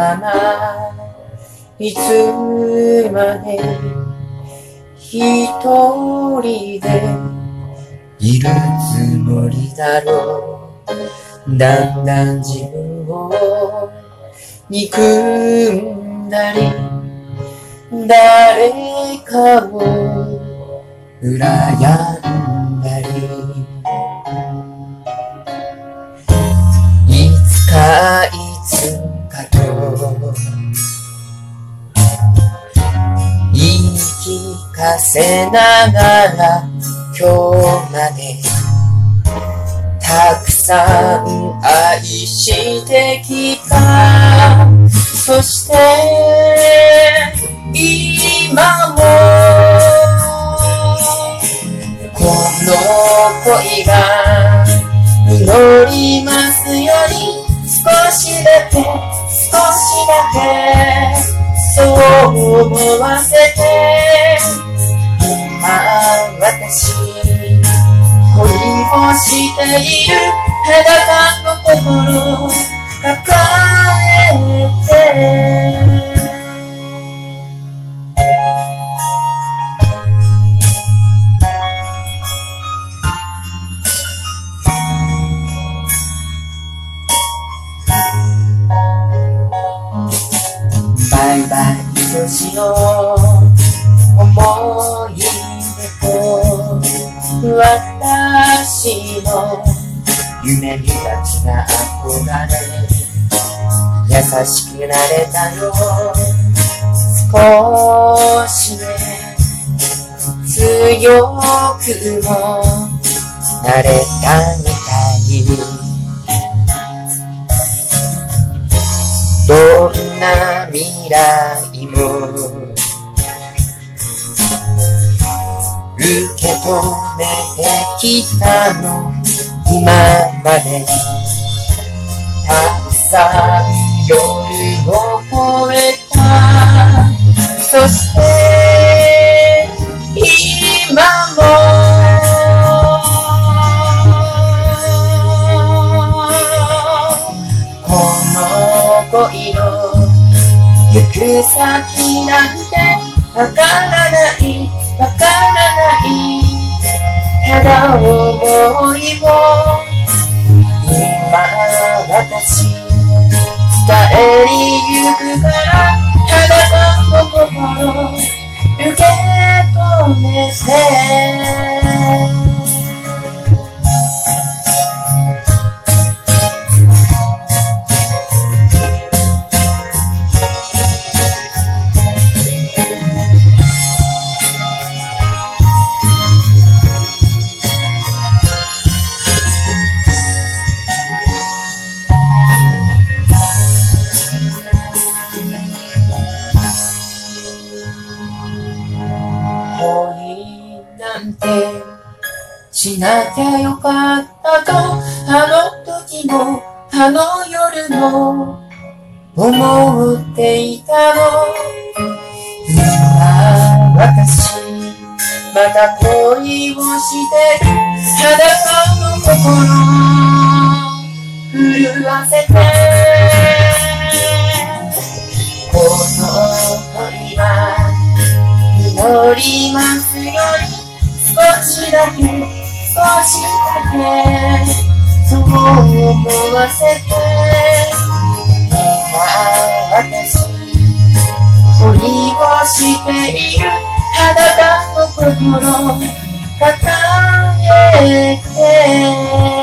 ままいつまで一人でいるつもりだろう。だんだん自分を憎んだり誰かを羨んだかせながら今日までたくさん愛してきた。そして今もこの恋が実りますように。少しだけ少しだけそう思わせしている裸の心抱えてバイバイとしよ私の夢見がちな憧れ優しくなれたよ少しね強くも。なれたみたいどんな未来け止めてきたの今までたくさん夜を越えた。そして今もこの恋の行く先なんてわからないを今私伝えに行くから裸の心受け止めて。しなきゃよかったとあの時もあの夜も思っていたの。今私また恋をしてる裸の心震わせて。この恋は祈りますように少しだけ。しだけそう思わせて今私恋をしている裸の心抱えて